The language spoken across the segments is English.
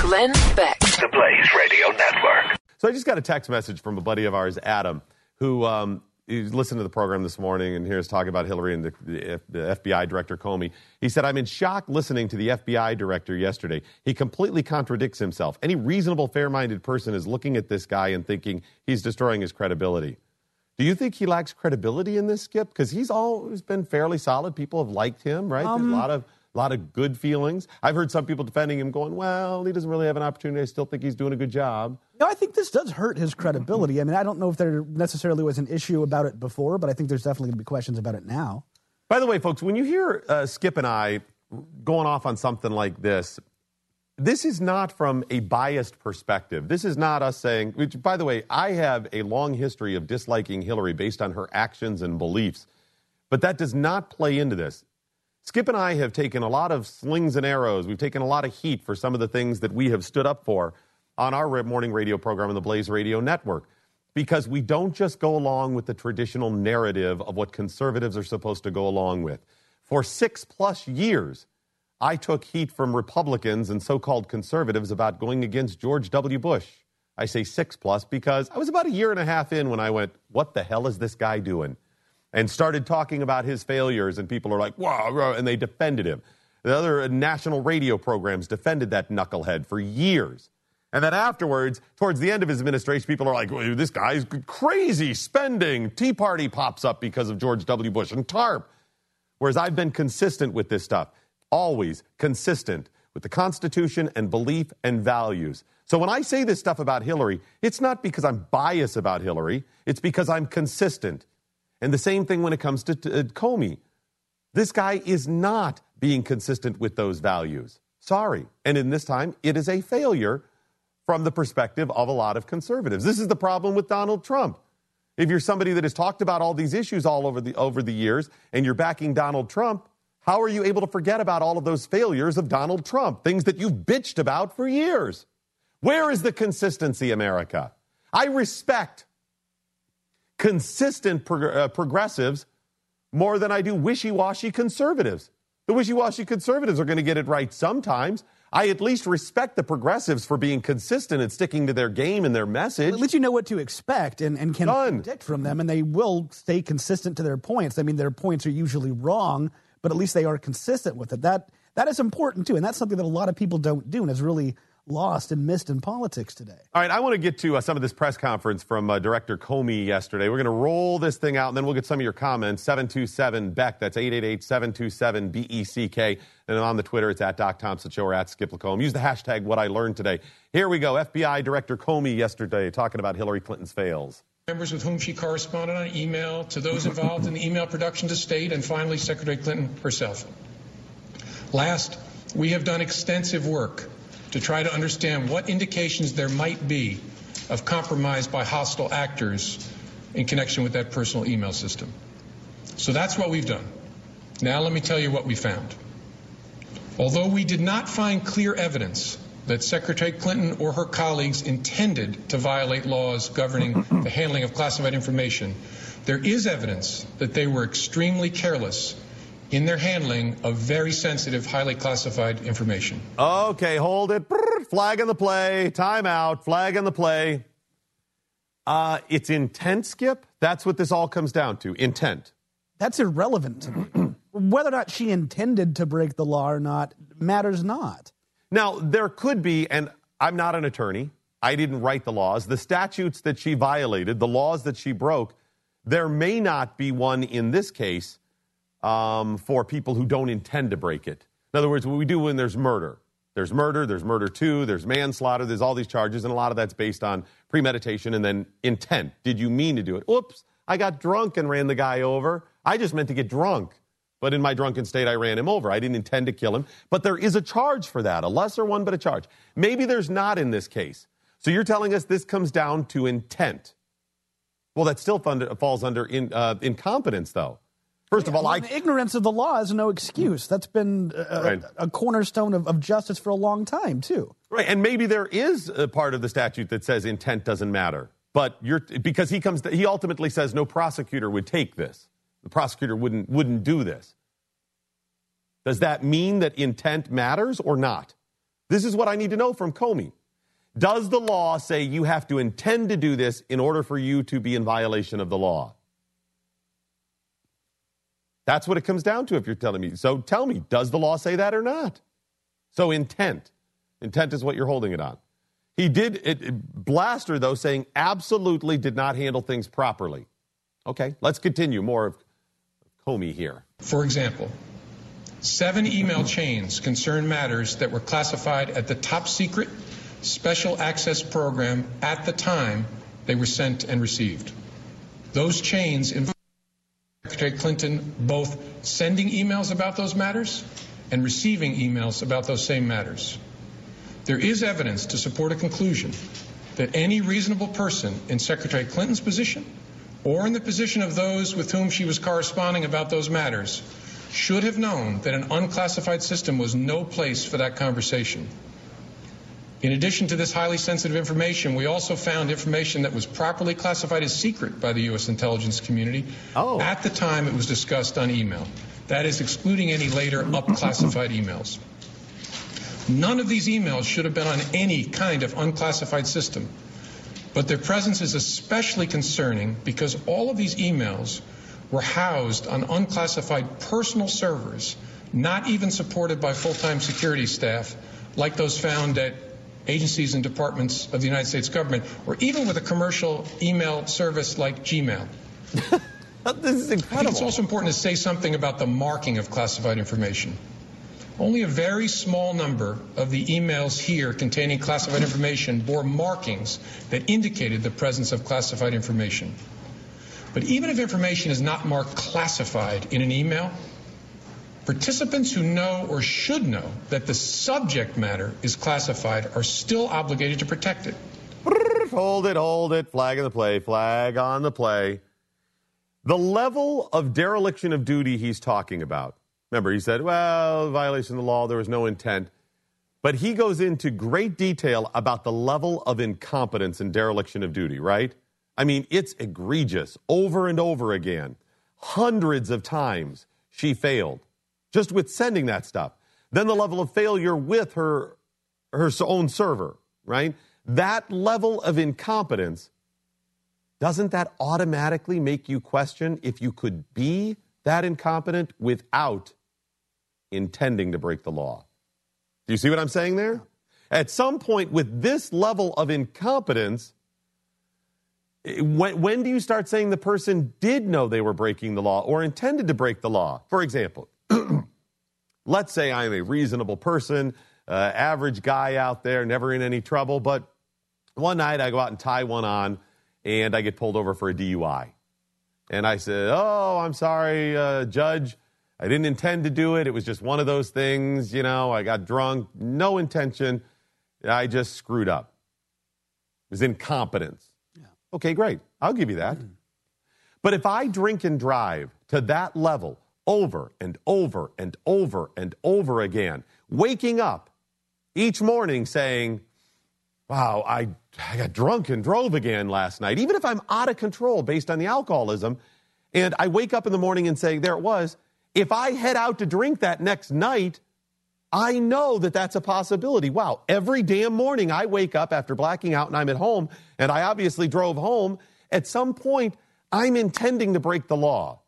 Glenn Beck. The Blaze Radio Network. So I just got a text message from a buddy of ours, Adam, who um, he listened to the program this morning and hears talking about Hillary and the, the, the FBI director Comey. He said, I'm in shock listening to the FBI director yesterday. He completely contradicts himself. Any reasonable, fair minded person is looking at this guy and thinking he's destroying his credibility. Do you think he lacks credibility in this, Skip? Because he's always been fairly solid. People have liked him, right? Um, There's a lot of a lot of good feelings. I've heard some people defending him, going, "Well, he doesn't really have an opportunity. I still think he's doing a good job." No, I think this does hurt his credibility. I mean, I don't know if there necessarily was an issue about it before, but I think there's definitely going to be questions about it now. By the way, folks, when you hear uh, Skip and I going off on something like this, this is not from a biased perspective. This is not us saying, which, by the way, I have a long history of disliking Hillary based on her actions and beliefs, but that does not play into this. Skip and I have taken a lot of slings and arrows. We've taken a lot of heat for some of the things that we have stood up for on our morning radio program on the Blaze Radio Network because we don't just go along with the traditional narrative of what conservatives are supposed to go along with. For six plus years, I took heat from Republicans and so called conservatives about going against George W. Bush. I say six plus because I was about a year and a half in when I went, What the hell is this guy doing? And started talking about his failures, and people are like, Wow, and they defended him. The other national radio programs defended that knucklehead for years. And then afterwards, towards the end of his administration, people are like, well, this guy's crazy spending. Tea Party pops up because of George W. Bush and TARP. Whereas I've been consistent with this stuff, always consistent with the Constitution and belief and values. So when I say this stuff about Hillary, it's not because I'm biased about Hillary, it's because I'm consistent. And the same thing when it comes to uh, Comey. This guy is not being consistent with those values. Sorry. And in this time, it is a failure from the perspective of a lot of conservatives. This is the problem with Donald Trump. If you're somebody that has talked about all these issues all over the over the years and you're backing Donald Trump, how are you able to forget about all of those failures of Donald Trump, things that you've bitched about for years? Where is the consistency, America? I respect consistent prog- uh, progressives more than I do wishy-washy conservatives. The wishy-washy conservatives are going to get it right sometimes. I at least respect the progressives for being consistent and sticking to their game and their message. At least you know what to expect and, and can Done. predict from them, and they will stay consistent to their points. I mean, their points are usually wrong, but at least they are consistent with it. That that is important too, and that's something that a lot of people don't do, and is really lost and missed in politics today. All right, I want to get to uh, some of this press conference from uh, Director Comey yesterday. We're going to roll this thing out, and then we'll get some of your comments. 727 Beck, that's 888 727 BECK. And on the Twitter, it's at Doc Thompson Show or at Skip Lacombe. Use the hashtag what I learned today. Here we go. FBI Director Comey yesterday talking about Hillary Clinton's fails. members with whom she corresponded on email, to those involved in the email production to state, and finally, Secretary Clinton herself. Last, we have done extensive work to try to understand what indications there might be of compromise by hostile actors in connection with that personal email system. So that's what we've done. Now, let me tell you what we found. Although we did not find clear evidence that Secretary Clinton or her colleagues intended to violate laws governing the handling of classified information, there is evidence that they were extremely careless in their handling of very sensitive, highly classified information. Okay, hold it. Brrr, flag in the play. Timeout. Flag in the play. Uh, it's intent, Skip. That's what this all comes down to intent. That's irrelevant to me. Whether or not she intended to break the law or not matters not. Now, there could be, and I'm not an attorney, I didn't write the laws, the statutes that she violated, the laws that she broke, there may not be one in this case um, for people who don't intend to break it. In other words, what we do when there's murder. There's murder, there's murder two, there's manslaughter, there's all these charges, and a lot of that's based on premeditation and then intent. Did you mean to do it? Oops, I got drunk and ran the guy over. I just meant to get drunk. but in my drunken state, I ran him over. I didn't intend to kill him, but there is a charge for that, a lesser one, but a charge. Maybe there's not in this case. So you're telling us this comes down to intent. Well, that still falls under in, uh, incompetence, though. First of all, I, ignorance of the law is no excuse. That's been a, Right. a cornerstone of, of justice for a long time, too. Right, and maybe there is a part of the statute that says intent doesn't matter, but you're because he comes, he ultimately says no prosecutor would take this. The prosecutor wouldn't wouldn't do this. Does that mean that intent matters or not? This is what I need to know from Comey. Does the law say you have to intend to do this in order for you to be in violation of the law? That's what it comes down to if you're telling me. So tell me, does the law say that or not? So intent. Intent is what you're holding it on. He did it, it- Blaster though saying absolutely did not handle things properly. Okay, let's continue more of Comey here. For example, seven email chains concern matters that were classified at the top secret special access program at the time they were sent and received. Those chains involved Secretary Clinton both sending emails about those matters and receiving emails about those same matters. There is evidence to support a conclusion that any reasonable person in Secretary Clinton's position or in the position of those with whom she was corresponding about those matters should have known that an unclassified system was no place for that conversation. In addition to this highly sensitive information, we also found information that was properly classified as secret by the U.S. intelligence community Oh. at the time it was discussed on email. That is, excluding any later up-classified emails. None of these emails should have been on any kind of unclassified system. But their presence is especially concerning because all of these emails were housed on unclassified personal servers, not even supported by full time security staff like those found at agencies and departments of the United States government, or even with a commercial email service like Gmail. This is I think it's also important to say something about the marking of classified information. Only a very small number of the emails here containing classified information bore markings that indicated the presence of classified information. But even if information is not marked classified in an email, participants who know or should know that the subject matter is classified are still obligated to protect it. Hold it, hold it. Flag on the play, flag on the play. The level of dereliction of duty he's talking about. Remember, he said, well, violation of the law, there was no intent. But he goes into great detail about the level of incompetence and dereliction of duty, right? I mean, it's egregious over and over again. Hundreds of times she failed just with sending that stuff. Then the level of failure with her her own server, right? That level of incompetence, doesn't that automatically make you question if you could be that incompetent without intending to break the law? Do you see what I'm saying there? At some point, with this level of incompetence, eh, when, when do you start saying the person did know they were breaking the law or intended to break the law? For example, let's say I'm a reasonable person, uh, average guy out there, never in any trouble, but one night I go out and tie one on and I get pulled over for a DUI. And I said, Oh, I'm sorry, uh, Judge. I didn't intend to do it. It was just one of those things, you know, I got drunk, no intention. I just screwed up. It was incompetence. Okay, great. I'll give you that. But if I drink and drive to that level over and over and over and over again, waking up each morning saying, wow, I, I got drunk and drove again last night, even if I'm out of control based on the alcoholism, and I wake up in the morning and say, there it was, if I head out to drink that next night, I know that that's a possibility. Wow, every damn morning I wake up after blacking out and I'm at home, and I obviously drove home. At some point, I'm intending to break the law.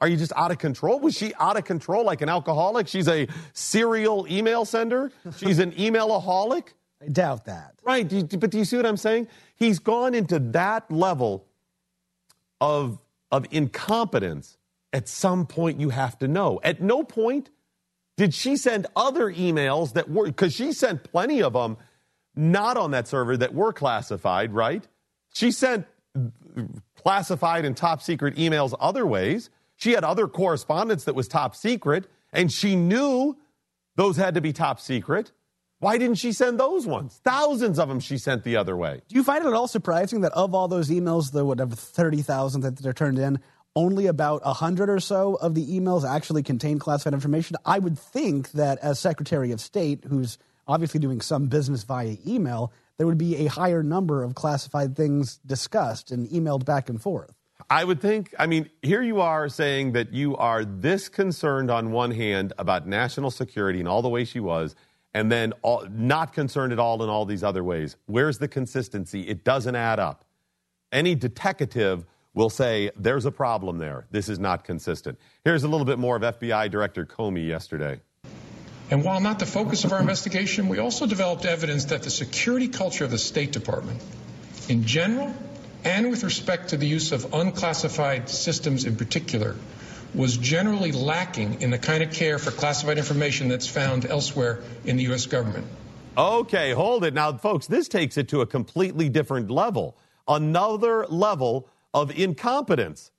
Are you just out of control? Was she out of control like an alcoholic? She's a serial email sender? She's an emailaholic? I doubt that. Right. But do you see what I'm saying? He's gone into that level of, of incompetence. At some point, you have to know. At no point did she send other emails that were, because she sent plenty of them not on that server that were classified, right? She sent classified and top secret emails other ways. She had other correspondence that was top secret, and she knew those had to be top secret. Why didn't she send those ones? Thousands of them she sent the other way. Do you find it at all surprising that of all those emails, the whatever 30,000 that they're turned in, only about 100 or so of the emails actually contain classified information? I would think that as Secretary of State, who's obviously doing some business via email, there would be a higher number of classified things discussed and emailed back and forth. I would think, I mean, here you are saying that you are this concerned on one hand about national security and all the way she was, and then all, not concerned at all in all these other ways. Where's the consistency? It doesn't add up. Any detective will say there's a problem there. This is not consistent. Here's a little bit more of FBI Director Comey yesterday. And while not the focus of our investigation, we also developed evidence that the security culture of the State Department, in general, and with respect to the use of unclassified systems in particular, was generally lacking in the kind of care for classified information that's found elsewhere in the U.S. government. Okay, hold it. Now, folks, this takes it to a completely different level. Another level of incompetence,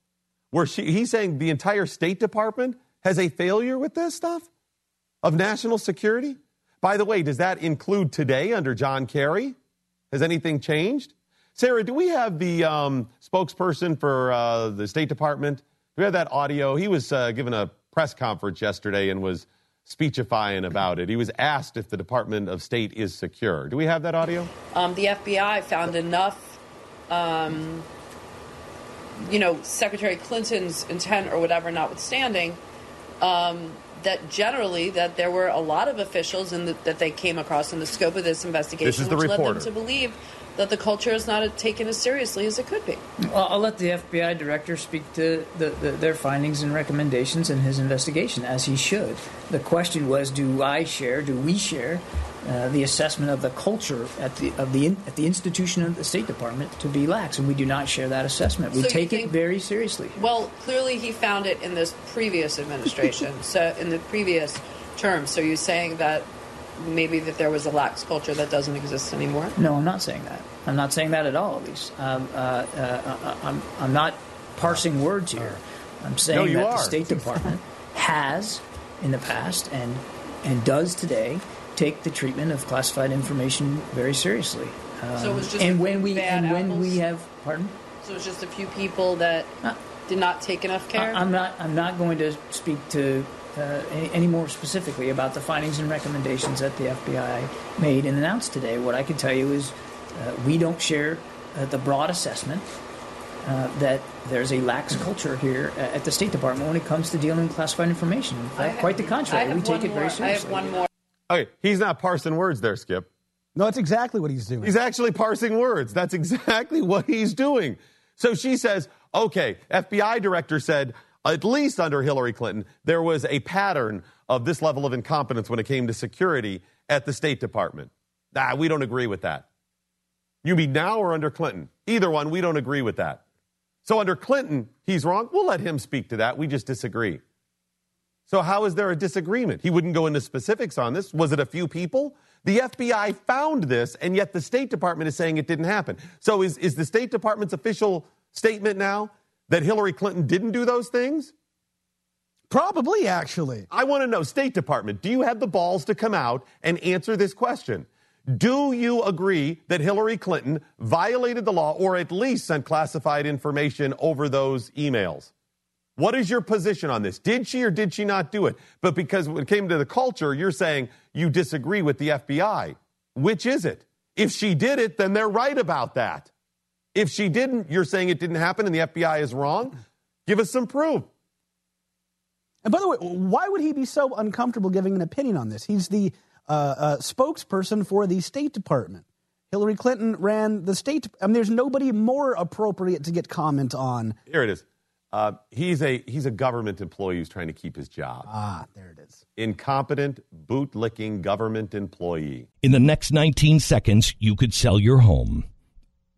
where she, he's saying the entire State Department has a failure with this stuff of national security. By the way, does that include today under John Kerry? Has anything changed? Sarah, do we have the um, spokesperson for uh, the State Department? Do we have that audio? He was uh, given a press conference yesterday and was speechifying about it. He was asked if the Department of State is secure. Do we have that audio? Um, the FBI found enough, um, you know, Secretary Clinton's intent or whatever notwithstanding, um, that generally that there were a lot of officials in the, that they came across in the scope of this investigation, This is the which led them to believe that the culture is not taken as seriously as it could be. Well, I'll let the FBI director speak to the, the, their findings and recommendations in his investigation, as he should. The question was, do I share, do we share, uh, the assessment of the culture at the of the in, at the institution of the State Department to be lax, and we do not share that assessment. We So take it very seriously. Well, clearly he found it in this previous administration, so in the previous term. So you're saying that maybe that there was a lax culture that doesn't exist anymore? No, I'm not saying that. I'm not saying that at all, at least. Um, uh, uh, I'm, I'm not parsing words here. I'm saying No, you that are. the State Department has, in the past, and and does today, take the treatment of classified information very seriously. Um, So it was just and a when few we bad and when we have pardon. So it's just a few people that Uh, did not take enough care. I- I'm not. I'm not going to speak to uh, any, any more specifically about the findings and recommendations that the FBI made and announced today. What I can tell you is, uh, we don't share uh, the broad assessment uh, that there's a lax culture here uh, at the State Department when it comes to dealing with classified information. In I fact, have- quite the contrary. have We take one it very seriously. I have one more. Okay, he's not parsing words there, Skip. No, that's exactly what he's doing. He's actually parsing words. That's exactly what he's doing. So she says, okay, FBI director said, at least under Hillary Clinton, there was a pattern of this level of incompetence when it came to security at the State Department. Ah, we don't agree with that. You mean now or under Clinton? Either one, we don't agree with that. So under Clinton, he's wrong. We'll let him speak to that. We just disagree. So, how is there a disagreement? He wouldn't go into specifics on this. Was it a few people? The FBI found this, and yet the State Department is saying it didn't happen. So, is, is the State Department's official statement now that Hillary Clinton didn't do those things? Probably, actually. I want to know, State Department, do you have the balls to come out and answer this question? Do you agree that Hillary Clinton violated the law or at least sent classified information over those emails? What is your position on this? Did she or did she not do it? But because when it came to the culture, you're saying you disagree with the FBI. Which is it? If she did it, then they're right about that. If she didn't, you're saying it didn't happen and the FBI is wrong? Give us some proof. And by the way, why would he be so uncomfortable giving an opinion on this? He's the uh, uh, spokesperson for the State Department. Hillary Clinton ran the State. I mean, there's nobody more appropriate to get comment on. Here it is. Uh, he's a he's a government employee who's trying to keep his job. Ah, there it is. Incompetent, boot licking government employee. In the next 19 seconds, you could sell your home.